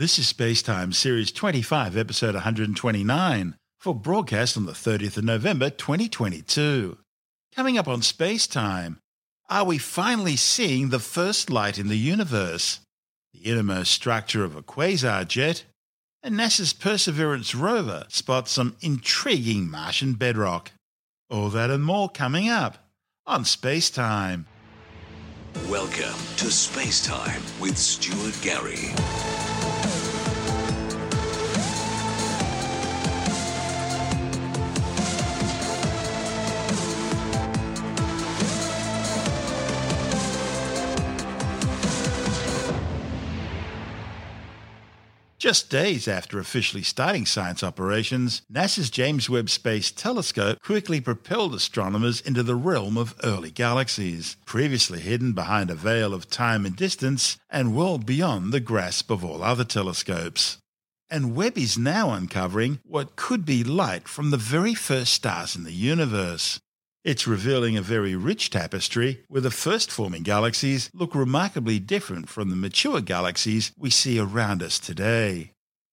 This is Spacetime Series 25, Episode 129, for broadcast on the 30th of November 2022. Coming up on Spacetime, are we finally seeing the first light in the universe? The innermost structure of a quasar jet? And NASA's Perseverance rover spots some intriguing Martian bedrock. All that and more coming up on Spacetime. Welcome to Space Time with Stuart Gary. Just days after officially starting science operations, NASA's James Webb Space Telescope quickly propelled astronomers into the realm of early galaxies, previously hidden behind a veil of time and distance and well beyond the grasp of all other telescopes. And Webb is now uncovering what could be light from the very first stars in the universe. It's revealing a very rich tapestry where the first forming galaxies look remarkably different from the mature galaxies we see around us today.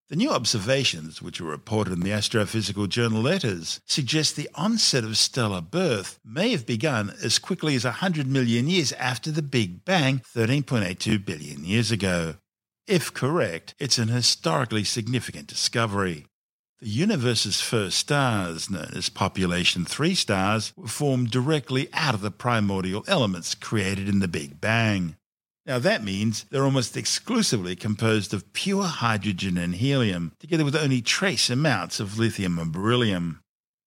The new observations, which were reported in the Astrophysical Journal letters, suggest the onset of stellar birth may have begun as quickly as 100 million years after the Big Bang 13.82 billion years ago. If correct, it's an historically significant discovery. The universe's first stars, known as population 3 stars, were formed directly out of the primordial elements created in the Big Bang. Now that means they're almost exclusively composed of pure hydrogen and helium, together with only trace amounts of lithium and beryllium.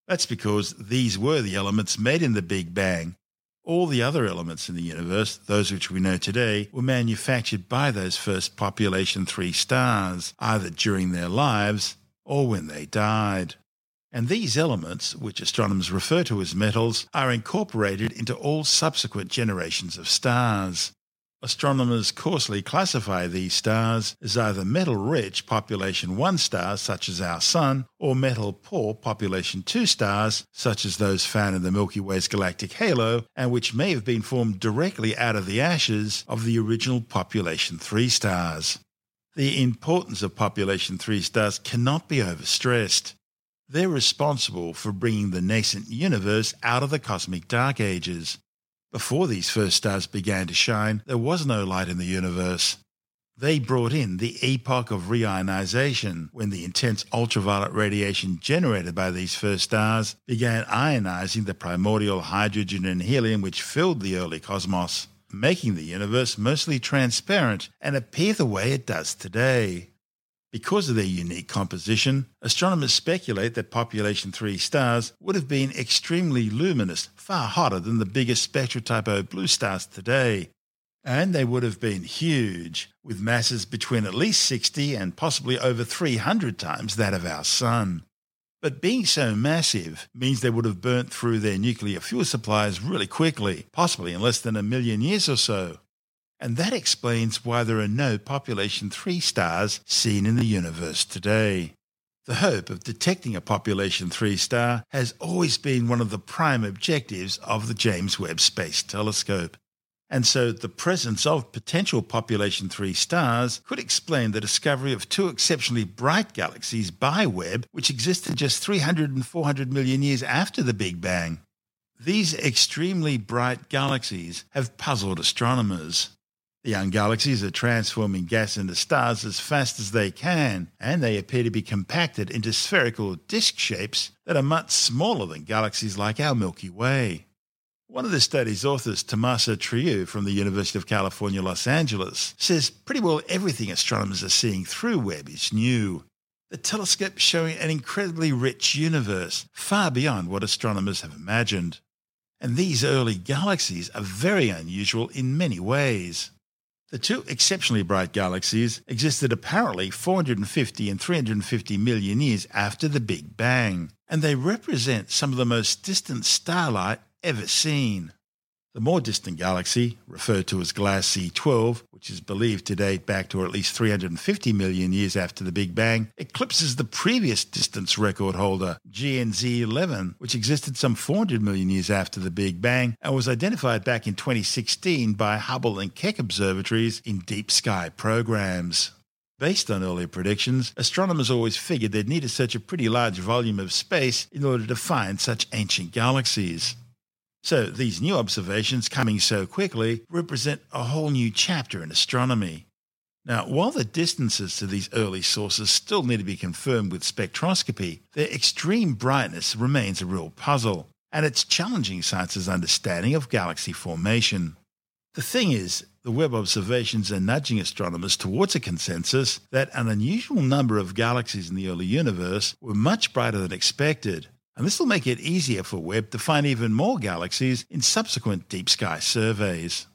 That's because these were the elements made in the Big Bang. All the other elements in the universe, those which we know today, were manufactured by those first population 3 stars, either during their lives or when they died. And these elements, which astronomers refer to as metals, are incorporated into all subsequent generations of stars. Astronomers coarsely classify these stars as either metal rich population 1 stars, such as our Sun, or metal poor population 2 stars, such as those found in the Milky Way's galactic halo, and which may have been formed directly out of the ashes of the original population 3 stars. The importance of population 3 stars cannot be overstressed. They're responsible for bringing the nascent universe out of the cosmic dark ages. Before these first stars began to shine, there was no light in the universe. They brought in the epoch of reionization, when the intense ultraviolet radiation generated by these first stars began ionizing the primordial hydrogen and helium which filled the early cosmos making the universe mostly transparent and appear the way it does today. Because of their unique composition, astronomers speculate that population 3 stars would have been extremely luminous, far hotter than the biggest spectra type O blue stars today. And they would have been huge, with masses between at least 60 and possibly over 300 times that of our Sun. But being so massive means they would have burnt through their nuclear fuel supplies really quickly, possibly in less than a million years or so. And that explains why there are no population 3 stars seen in the universe today. The hope of detecting a population 3 star has always been one of the prime objectives of the James Webb Space Telescope. And so the presence of potential population 3 stars could explain the discovery of two exceptionally bright galaxies by Webb, which existed just 300 and 400 million years after the Big Bang. These extremely bright galaxies have puzzled astronomers. The young galaxies are transforming gas into stars as fast as they can, and they appear to be compacted into spherical disk shapes that are much smaller than galaxies like our Milky Way. One of the study's authors, Tommaso Treu from the University of California, Los Angeles, says pretty well everything astronomers are seeing through Webb is new. The telescope is showing an incredibly rich universe, far beyond what astronomers have imagined. And these early galaxies are very unusual in many ways. The two exceptionally bright galaxies existed apparently 450 and 350 million years after the Big Bang, and they represent some of the most distant starlight ever seen. The more distant galaxy, referred to as Glass C12, which is believed to date back to at least 350 million years after the Big Bang, eclipses the previous distance record holder, GNZ 11, which existed some 400 million years after the Big Bang and was identified back in 2016 by Hubble and Keck observatories in deep sky programs. Based on earlier predictions, astronomers always figured they'd need to search a pretty large volume of space in order to find such ancient galaxies. So these new observations coming so quickly represent a whole new chapter in astronomy. Now, while the distances to these early sources still need to be confirmed with spectroscopy, their extreme brightness remains a real puzzle, and it's challenging science's understanding of galaxy formation. The thing is, the Webb observations are nudging astronomers towards a consensus that an unusual number of galaxies in the early universe were much brighter than expected, and this will make it easier for Webb to find even more galaxies in subsequent deep sky surveys.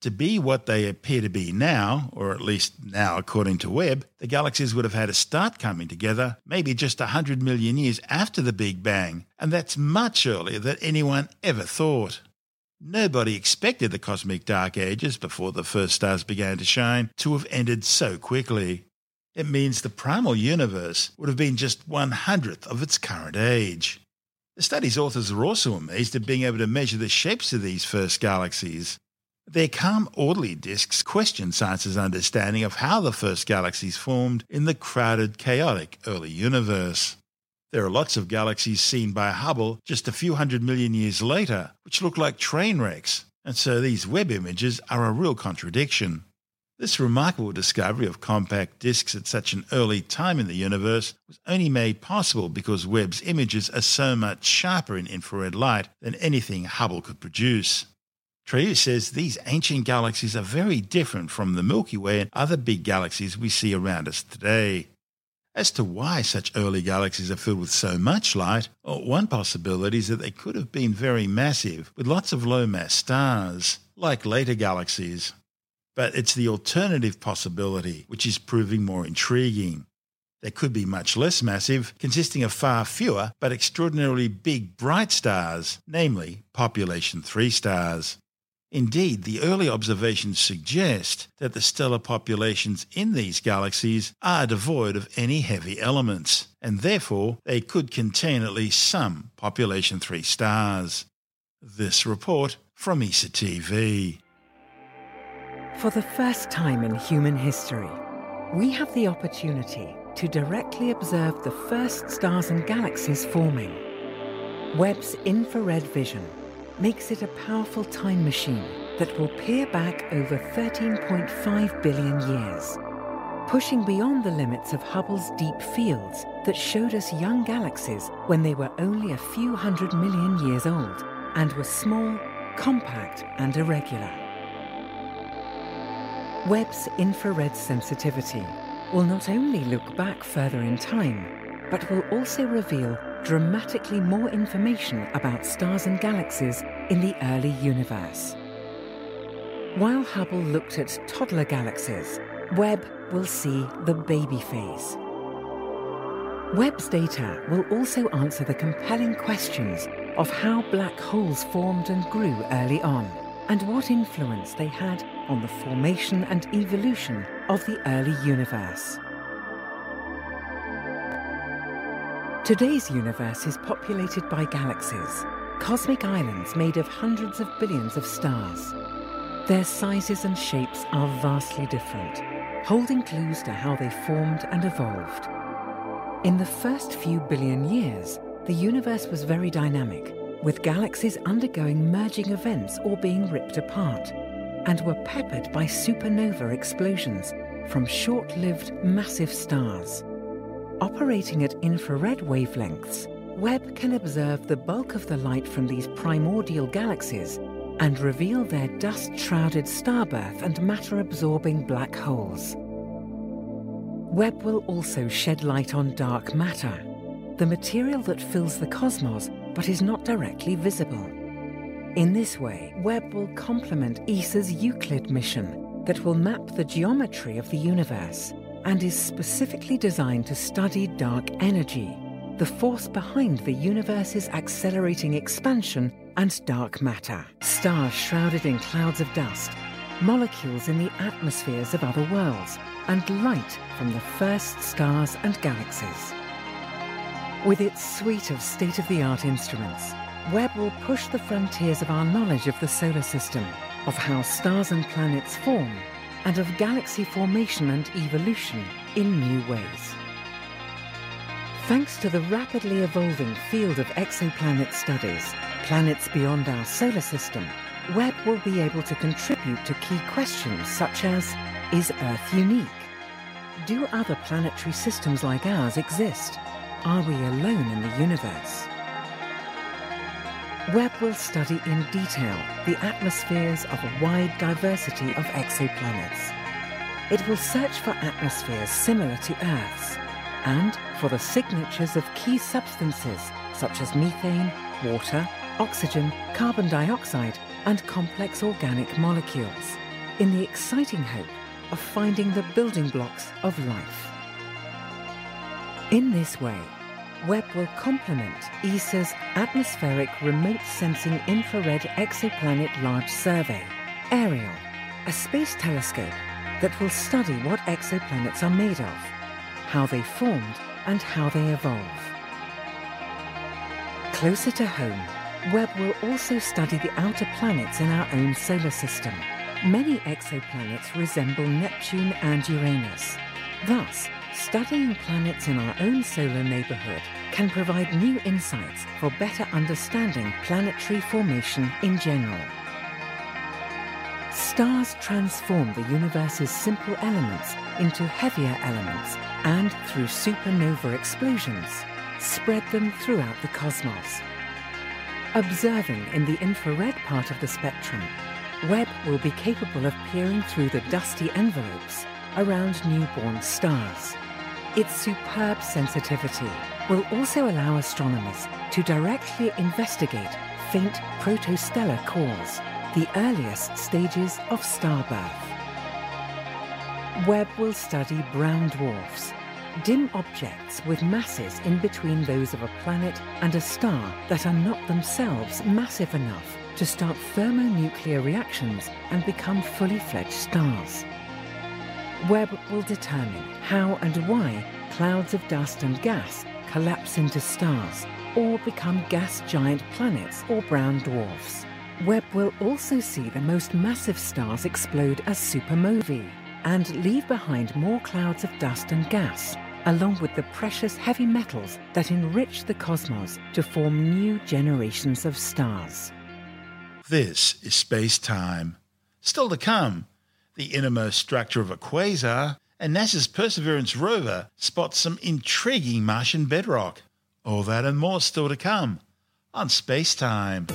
To be what they appear to be now, or at least now according to Webb, the galaxies would have had to start coming together maybe just 100 million years after the Big Bang, and that's much earlier than anyone ever thought. Nobody expected the cosmic dark ages before the first stars began to shine to have ended so quickly. It means the primal universe would have been just one hundredth of its current age. The study's authors are also amazed at being able to measure the shapes of these first galaxies. Their calm, orderly disks question science's understanding of how the first galaxies formed in the crowded, chaotic early universe. There are lots of galaxies seen by Hubble just a few hundred million years later, which look like train wrecks, and so these Webb images are a real contradiction. This remarkable discovery of compact disks at such an early time in the universe was only made possible because Webb's images are so much sharper in infrared light than anything Hubble could produce. Treu says these ancient galaxies are very different from the Milky Way and other big galaxies we see around us today. As to why such early galaxies are filled with so much light, well, one possibility is that they could have been very massive, with lots of low mass stars, like later galaxies. But it's the alternative possibility which is proving more intriguing. They could be much less massive, consisting of far fewer but extraordinarily big bright stars, namely population 3 stars. Indeed, the early observations suggest that the stellar populations in these galaxies are devoid of any heavy elements, and therefore they could contain at least some population 3 stars. This report from ESA TV. For the first time in human history, we have the opportunity to directly observe the first stars and galaxies forming. Webb's infrared vision makes it a powerful time machine that will peer back over 13.5 billion years, pushing beyond the limits of Hubble's deep fields that showed us young galaxies when they were only a few hundred million years old and were small, compact, and irregular. Webb's infrared sensitivity will not only look back further in time, but will also reveal dramatically more information about stars and galaxies in the early universe. While Hubble looked at toddler galaxies, Webb will see the baby phase. Webb's data will also answer the compelling questions of how black holes formed and grew early on, and what influence they had on the formation and evolution of the early universe. Today's universe is populated by galaxies, cosmic islands made of hundreds of billions of stars. Their sizes and shapes are vastly different, holding clues to how they formed and evolved. In the first few billion years, the universe was very dynamic, with galaxies undergoing merging events or being ripped apart, and were peppered by supernova explosions from short-lived massive stars. Operating at infrared wavelengths, Webb can observe the bulk of the light from these primordial galaxies and reveal their dust-shrouded starbirth and matter-absorbing black holes. Webb will also shed light on dark matter, the material that fills the cosmos but is not directly visible. In this way, Webb will complement ESA's Euclid mission that will map the geometry of the universe and is specifically designed to study dark energy, the force behind the universe's accelerating expansion and dark matter. Stars shrouded in clouds of dust, molecules in the atmospheres of other worlds, and light from the first stars and galaxies. With its suite of state-of-the-art instruments, Webb will push the frontiers of our knowledge of the solar system, of how stars and planets form, and of galaxy formation and evolution in new ways. Thanks to the rapidly evolving field of exoplanet studies, planets beyond our solar system, Webb will be able to contribute to key questions such as Is Earth unique? Do other planetary systems like ours exist? Are we alone in the universe? Webb will study in detail the atmospheres of a wide diversity of exoplanets. It will search for atmospheres similar to Earth's and for the signatures of key substances such as methane, water, oxygen, carbon dioxide, and complex organic molecules, in the exciting hope of finding the building blocks of life. In this way, Webb will complement ESA's Atmospheric Remote Sensing Infrared Exoplanet Large Survey, ARIEL, a space telescope that will study what exoplanets are made of, how they formed, and how they evolve. Closer to home, Webb will also study the outer planets in our own solar system. Many exoplanets resemble Neptune and Uranus. Thus, studying planets in our own solar neighborhood can provide new insights for better understanding planetary formation in general. Stars transform the universe's simple elements into heavier elements and, through supernova explosions, spread them throughout the cosmos. Observing in the infrared part of the spectrum, Webb will be capable of peering through the dusty envelopes around newborn stars. Its superb sensitivity will also allow astronomers to directly investigate faint protostellar cores, the earliest stages of star birth. Webb will study brown dwarfs, dim objects with masses in between those of a planet and a star that are not themselves massive enough to start thermonuclear reactions and become fully fledged stars. Webb will determine how and why clouds of dust and gas collapse into stars or become gas giant planets or brown dwarfs. Webb will also see the most massive stars explode as supernovae and leave behind more clouds of dust and gas, along with the precious heavy metals that enrich the cosmos to form new generations of stars. This is space time. Still to come, the innermost structure of a quasar, and NASA's Perseverance rover spots some intriguing Martian bedrock. All that and more still to come on Space Time.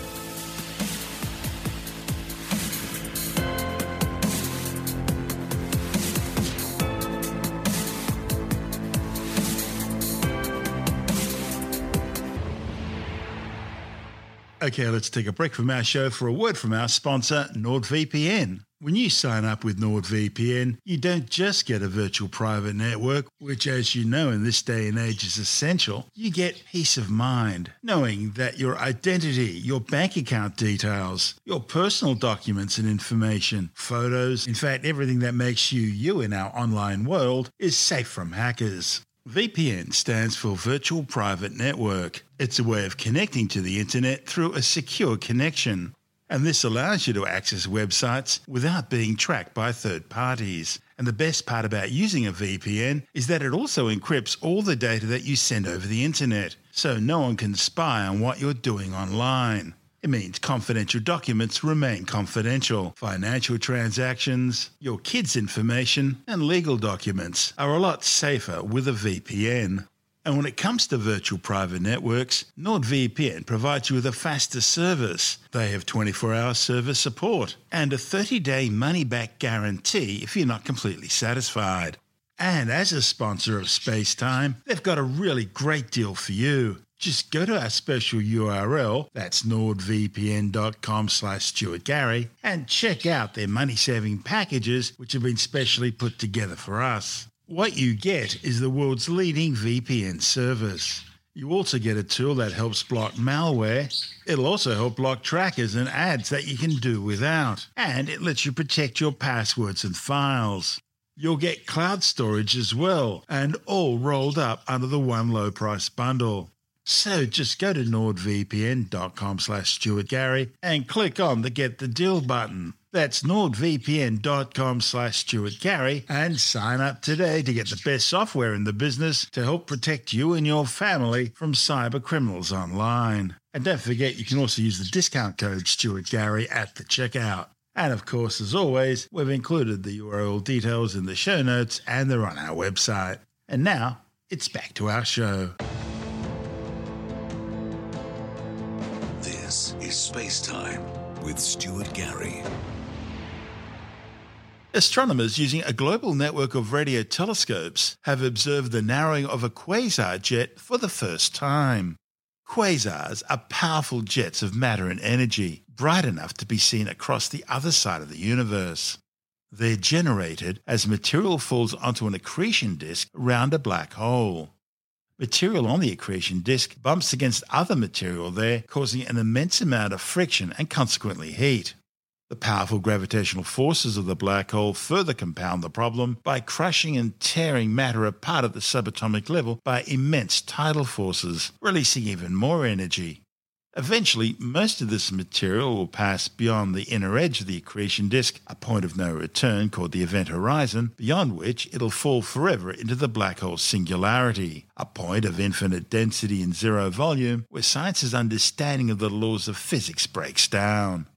Okay, let's take a break from our show for a word from our sponsor, NordVPN. When you sign up with NordVPN, you don't just get a virtual private network, which, as you know, in this day and age is essential. You get peace of mind, knowing that your identity, your bank account details, your personal documents and information, photos, in fact, everything that makes you you in our online world, is safe from hackers. VPN stands for Virtual Private Network. It's a way of connecting to the internet through a secure connection. And this allows you to access websites without being tracked by third parties. And the best part about using a VPN is that it also encrypts all the data that you send over the internet, so no one can spy on what you're doing online. It means confidential documents remain confidential. Financial transactions, your kids' information, and legal documents are a lot safer with a VPN. And when it comes to virtual private networks, NordVPN provides you with a faster service. They have 24 hour service support and a 30 day money back guarantee if you're not completely satisfied. And as a sponsor of Spacetime, they've got a really great deal for you. Just go to our special URL, that's nordvpn.com slash Stuart Gary, and check out their money-saving packages which have been specially put together for us. What you get is the world's leading VPN service. You also get a tool that helps block malware. It'll also help block trackers and ads that you can do without. And it lets you protect your passwords and files. You'll get cloud storage as well, and all rolled up under the one low price bundle. So just go to nordvpn.com slash Stuart Gary and click on the Get the Deal button. That's nordvpn.com slash Stuart Gary and sign up today to get the best software in the business to help protect you and your family from cyber criminals online. And don't forget, you can also use the discount code Stuart Gary at the checkout. And of course, as always, we've included the URL details in the show notes and they're on our website. And now, it's back to our show. This is Space Time with Stuart Gary. Astronomers using a global network of radio telescopes have observed the narrowing of a quasar jet for the first time. Quasars are powerful jets of matter and energy, bright enough to be seen across the other side of the universe. They're generated as material falls onto an accretion disk around a black hole. Material on the accretion disk bumps against other material there, causing an immense amount of friction and consequently heat. The powerful gravitational forces of the black hole further compound the problem by crushing and tearing matter apart at the subatomic level by immense tidal forces, releasing even more energy. Eventually, most of this material will pass beyond the inner edge of the accretion disk, a point of no return called the event horizon, beyond which it'll fall forever into the black hole singularity, a point of infinite density and zero volume where science's understanding of the laws of physics breaks down.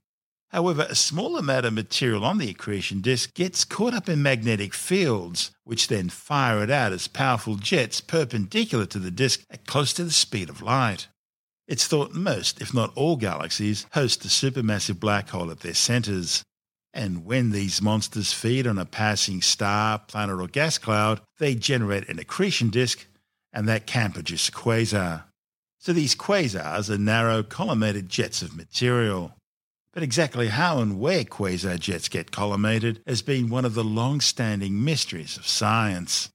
However, a small amount of material on the accretion disk gets caught up in magnetic fields, which then fire it out as powerful jets perpendicular to the disk at close to the speed of light. It's thought most, if not all, galaxies host a supermassive black hole at their centres. And when these monsters feed on a passing star, planet, or gas cloud, they generate an accretion disk, and that can produce a quasar. So these quasars are narrow, collimated jets of material. But exactly how and where quasar jets get collimated has been one of the long standing mysteries of science.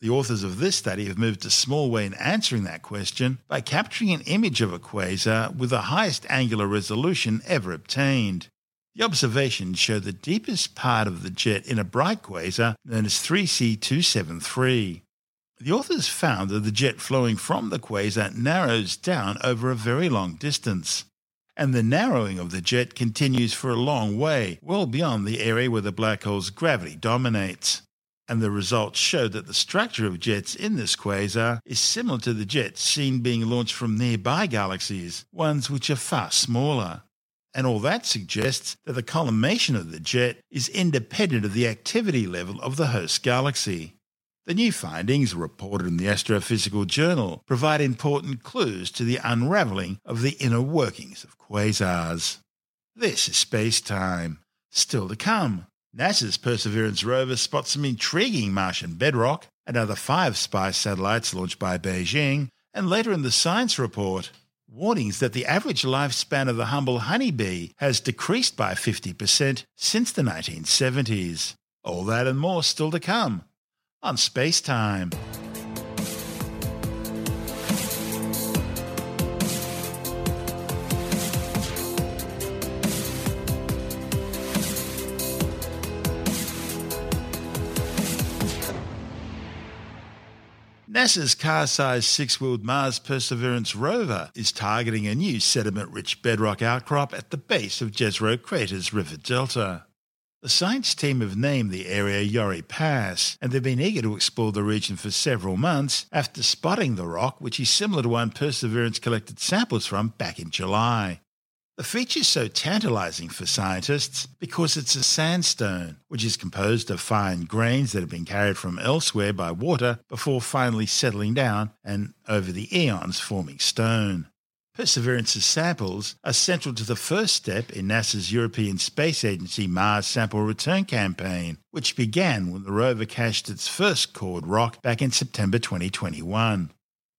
The authors of this study have moved a small way in answering that question by capturing an image of a quasar with the highest angular resolution ever obtained. The observations show the deepest part of the jet in a bright quasar known as 3C273. The authors found that the jet flowing from the quasar narrows down over a very long distance and the narrowing of the jet continues for a long way, well beyond the area where the black hole's gravity dominates. And the results show that the structure of jets in this quasar is similar to the jets seen being launched from nearby galaxies, ones which are far smaller. And all that suggests that the collimation of the jet is independent of the activity level of the host galaxy. The new findings, reported in the Astrophysical Journal, provide important clues to the unravelling of the inner workings of quasars. This is space time. Still to come. NASA's Perseverance rover spots some intriguing Martian bedrock, another five spy satellites launched by Beijing, and later in the science report, warnings that the average lifespan of the humble honeybee has decreased by 50% since the 1970s. All that and more still to come on Space Time. NASA's car sized six wheeled Mars Perseverance rover is targeting a new sediment rich bedrock outcrop at the base of Jezero Crater's river delta. The science team have named the area Yori Pass, and they've been eager to explore the region for several months after spotting the rock, which is similar to one Perseverance collected samples from back in July. The feature is so tantalizing for scientists because it's a sandstone, which is composed of fine grains that have been carried from elsewhere by water before finally settling down and over the eons forming stone. Perseverance's samples are central to the first step in NASA's European Space Agency Mars Sample Return campaign, which began when the rover cached its first cored rock back in September 2021.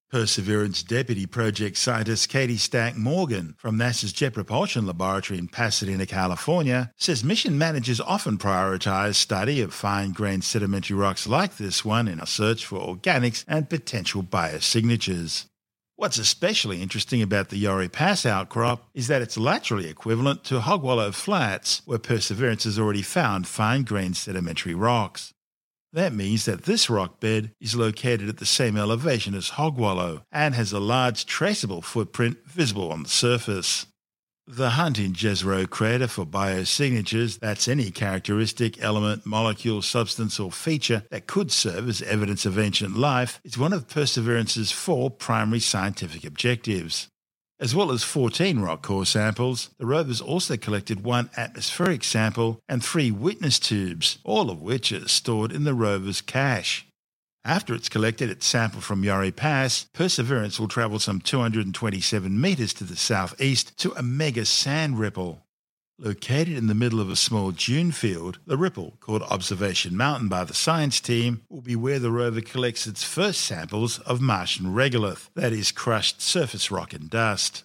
Perseverance Deputy Project Scientist Katie Stack Morgan from NASA's Jet Propulsion Laboratory in Pasadena, California, says mission managers often prioritize study of fine grained sedimentary rocks like this one in a search for organics and potential biosignatures. What's especially interesting about the Yori Pass outcrop is that it's laterally equivalent to Hogwallow Flats, where Perseverance has already found fine grained sedimentary rocks. That means that this rock bed is located at the same elevation as Hogwallow and has a large traceable footprint visible on the surface. The hunt in Jezero crater for biosignatures, that's any characteristic, element, molecule, substance, or feature that could serve as evidence of ancient life, is one of Perseverance's four primary scientific objectives. As well as 14 rock core samples, the rovers also collected one atmospheric sample and three witness tubes, all of which are stored in the rover's cache. After it's collected its sample from Yori Pass, Perseverance will travel some 227 metres to the southeast to a mega sand ripple. Located in the middle of a small dune field, the ripple, called Observation Mountain by the science team, will be where the rover collects its first samples of Martian regolith, that is, crushed surface rock and dust.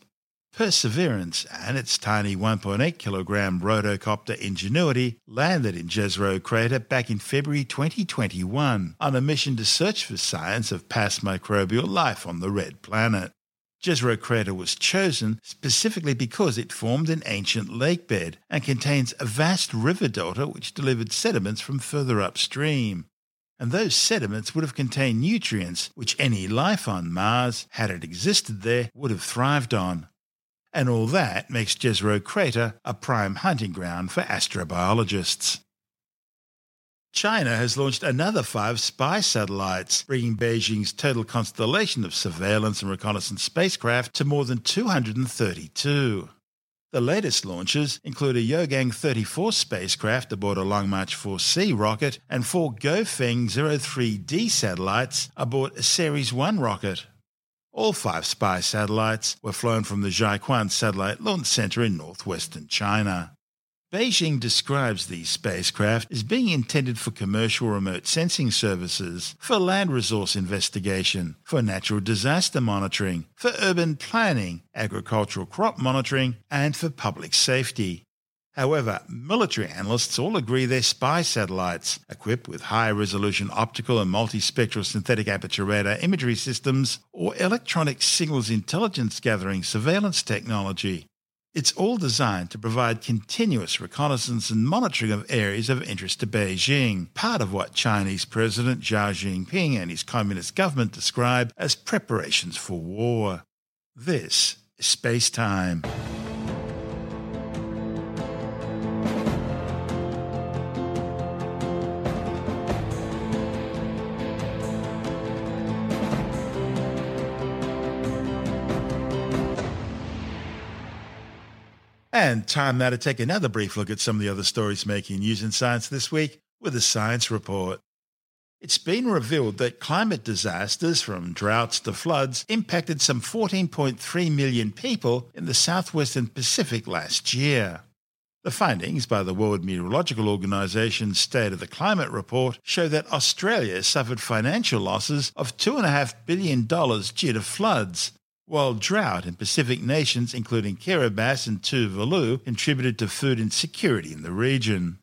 Perseverance and its tiny 1.8 kilogram rotocopter Ingenuity landed in Jezero crater back in February 2021 on a mission to search for signs of past microbial life on the red planet. Jezero crater was chosen specifically because it formed an ancient lake bed and contains a vast river delta which delivered sediments from further upstream. And those sediments would have contained nutrients which any life on Mars, had it existed there, would have thrived on and all that makes Jezero Crater a prime hunting ground for astrobiologists. China has launched another five spy satellites, bringing Beijing's total constellation of surveillance and reconnaissance spacecraft to more than 232. The latest launches include a Yaogan 34 spacecraft aboard a Long March 4C rocket and four Gaofen 03D satellites aboard a Ceres 1 rocket. All five spy satellites were flown from the Jiuquan Satellite Launch Center in northwestern China. Beijing describes these spacecraft as being intended for commercial remote sensing services, for land resource investigation, for natural disaster monitoring, for urban planning, agricultural crop monitoring, and for public safety. However, military analysts all agree they're spy satellites, equipped with high resolution optical and multispectral synthetic aperture radar imagery systems or electronic signals intelligence gathering surveillance technology. It's all designed to provide continuous reconnaissance and monitoring of areas of interest to Beijing, part of what Chinese President Xi Jinping and his communist government describe as preparations for war. This is space time. And time now to take another brief look at some of the other stories making news in science this week with a science report. It's been revealed that climate disasters, from droughts to floods, impacted some 14.3 million people in the southwestern Pacific last year. The findings by the World Meteorological Organization's State of the Climate report show that Australia suffered financial losses of $2.5 billion due to floods, while drought in Pacific nations, including Kiribati and Tuvalu, contributed to food insecurity in the region.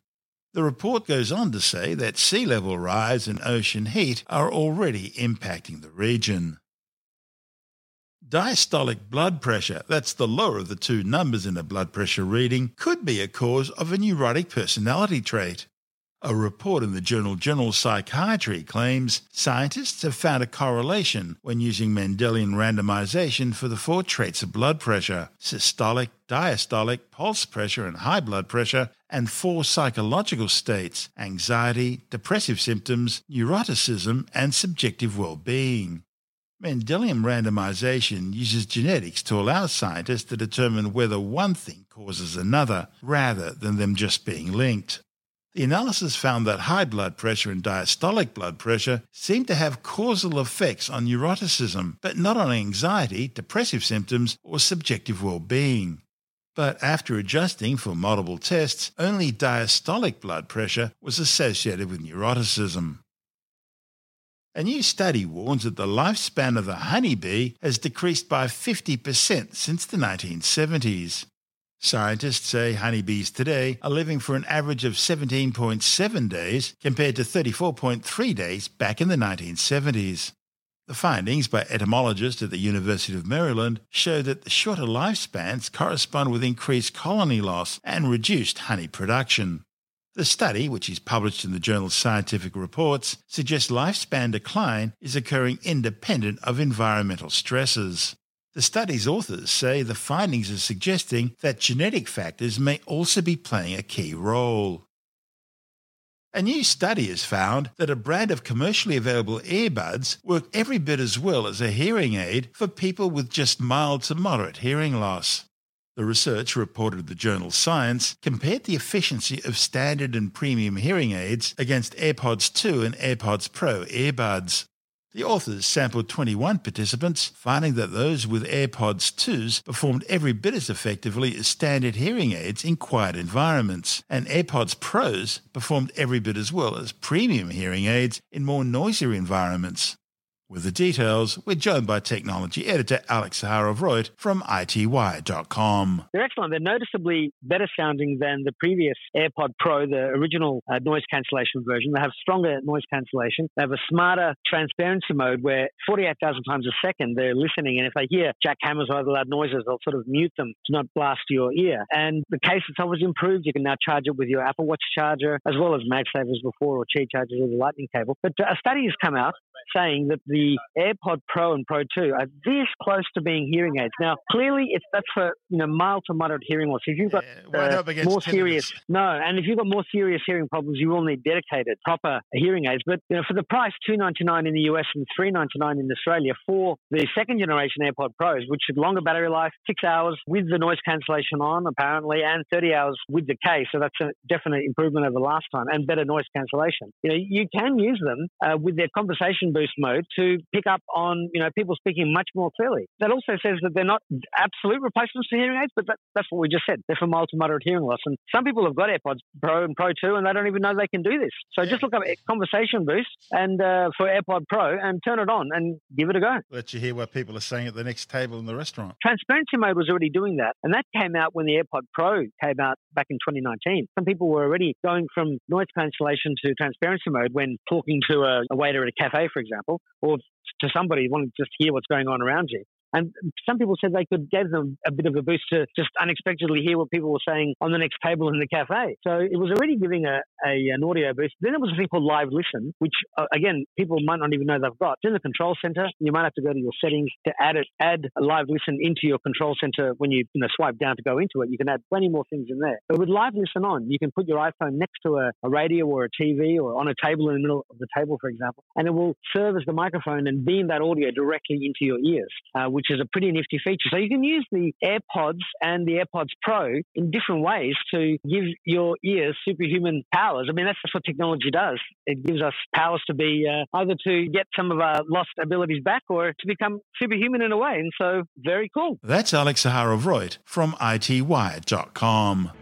The report goes on to say that sea level rise and ocean heat are already impacting the region. Diastolic blood pressure, that's the lower of the two numbers in a blood pressure reading, could be a cause of a neurotic personality trait. A report in the journal General Psychiatry claims scientists have found a correlation when using Mendelian randomization for the four traits of blood pressure systolic, diastolic, pulse pressure, and high blood pressure, and four psychological states anxiety, depressive symptoms, neuroticism, and subjective well being. Mendelian randomization uses genetics to allow scientists to determine whether one thing causes another, rather than them just being linked. The analysis found that high blood pressure and diastolic blood pressure seem to have causal effects on neuroticism, but not on anxiety, depressive symptoms, or subjective well being. But after adjusting for multiple tests, only diastolic blood pressure was associated with neuroticism. A new study warns that the lifespan of the honeybee has decreased by 50% since the 1970s. Scientists say honeybees today are living for an average of 17.7 days compared to 34.3 days back in the 1970s. The findings by entomologists at the University of Maryland show that the shorter lifespans correspond with increased colony loss and reduced honey production. The study, which is published in the journal Scientific Reports, suggests lifespan decline is occurring independent of environmental stresses. The study's authors say the findings are suggesting that genetic factors may also be playing a key role. A new study has found that a brand of commercially available earbuds work every bit as well as a hearing aid for people with just mild to moderate hearing loss. The research reported in the journal Science compared the efficiency of standard and premium hearing aids against AirPods 2 and AirPods Pro earbuds. The authors sampled 21 participants, finding that those with AirPods 2s performed every bit as effectively as standard hearing aids in quiet environments, and AirPods Pros performed every bit as well as premium hearing aids in more noisier environments. With the details, we're joined by technology editor Alex Zaharov-Reutt from ITWire.com. They're excellent. They're noticeably better sounding than the previous AirPod Pro, the original uh, noise cancellation version. They have stronger noise cancellation. They have a smarter transparency mode where 48,000 times a second they're listening, and if they hear jackhammers or other loud noises, they'll sort of mute them to not blast your ear. And the case itself is improved. You can now charge it with your Apple Watch charger as well as MagSavers before or Qi chargers with a lightning cable. But uh, a study has come out saying that the AirPod Pro and Pro 2 are this close to being hearing aids. Now, clearly, it's that's for you know mild to moderate hearing loss. If you've got Yeah, uh, more tinnitus. serious, no, and if you've got more serious hearing problems, you will need dedicated proper hearing aids. But you know, for the price two ninety nine in the US and three ninety nine in Australia for the second generation AirPod Pros, which have longer battery life, six hours with the noise cancellation on apparently, and thirty hours with the case. So that's a definite improvement over last time and better noise cancellation. You know, you can use them uh, with their conversation boost mode to pick up on you know people speaking much more clearly. That also says that they're not absolute replacements for hearing aids, but that, that's what we just said. They're for mild to moderate hearing loss, and some people have got AirPods Pro and Pro 2, and they don't even know they can do this. So just look up Conversation Boost and uh, for AirPod Pro and turn it on and give it a go. Let you hear what people are saying at the next table in the restaurant. Transparency mode was already doing that, and that came out when the AirPod Pro came out back in 2019. Some people were already going from noise cancellation to transparency mode when talking to a, a waiter at a cafe, for example, or to somebody wanting to just hear what's going on around you. And some people said they could give them a bit of a boost to just unexpectedly hear what people were saying on the next table in the cafe. So it was already giving a, a an audio boost. Then there was a thing called Live Listen, which uh, again people might not even know they've got. It's in the control center. You might have to go to your settings to add it, add a Live Listen into your control center when you, you know, swipe down to go into it. You can add plenty more things in there. But with Live Listen on, you can put your iPhone next to a, a radio or a TV or on a table in the middle of the table, for example, and it will serve as the microphone and beam that audio directly into your ears, uh, which is a pretty nifty feature. So you can use the AirPods and the AirPods Pro in different ways to give your ears superhuman powers. I mean, that's what technology does. It gives us powers to be uh, either to get some of our lost abilities back or to become superhuman in a way. And so, very cool. That's Alex Zaharov-Reutt from ITWire.com.